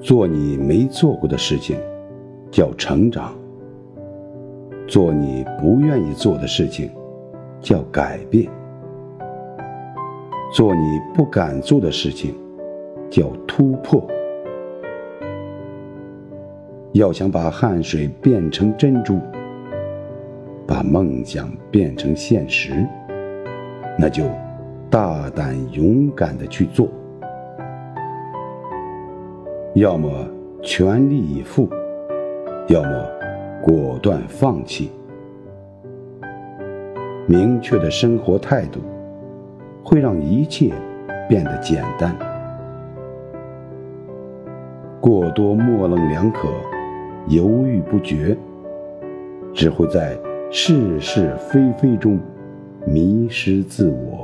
做你没做过的事情，叫成长；做你不愿意做的事情，叫改变；做你不敢做的事情，叫突破。要想把汗水变成珍珠，把梦想变成现实，那就大胆勇敢的去做。要么全力以赴，要么果断放弃。明确的生活态度会让一切变得简单。过多模棱两可、犹豫不决，只会在是是非非中迷失自我。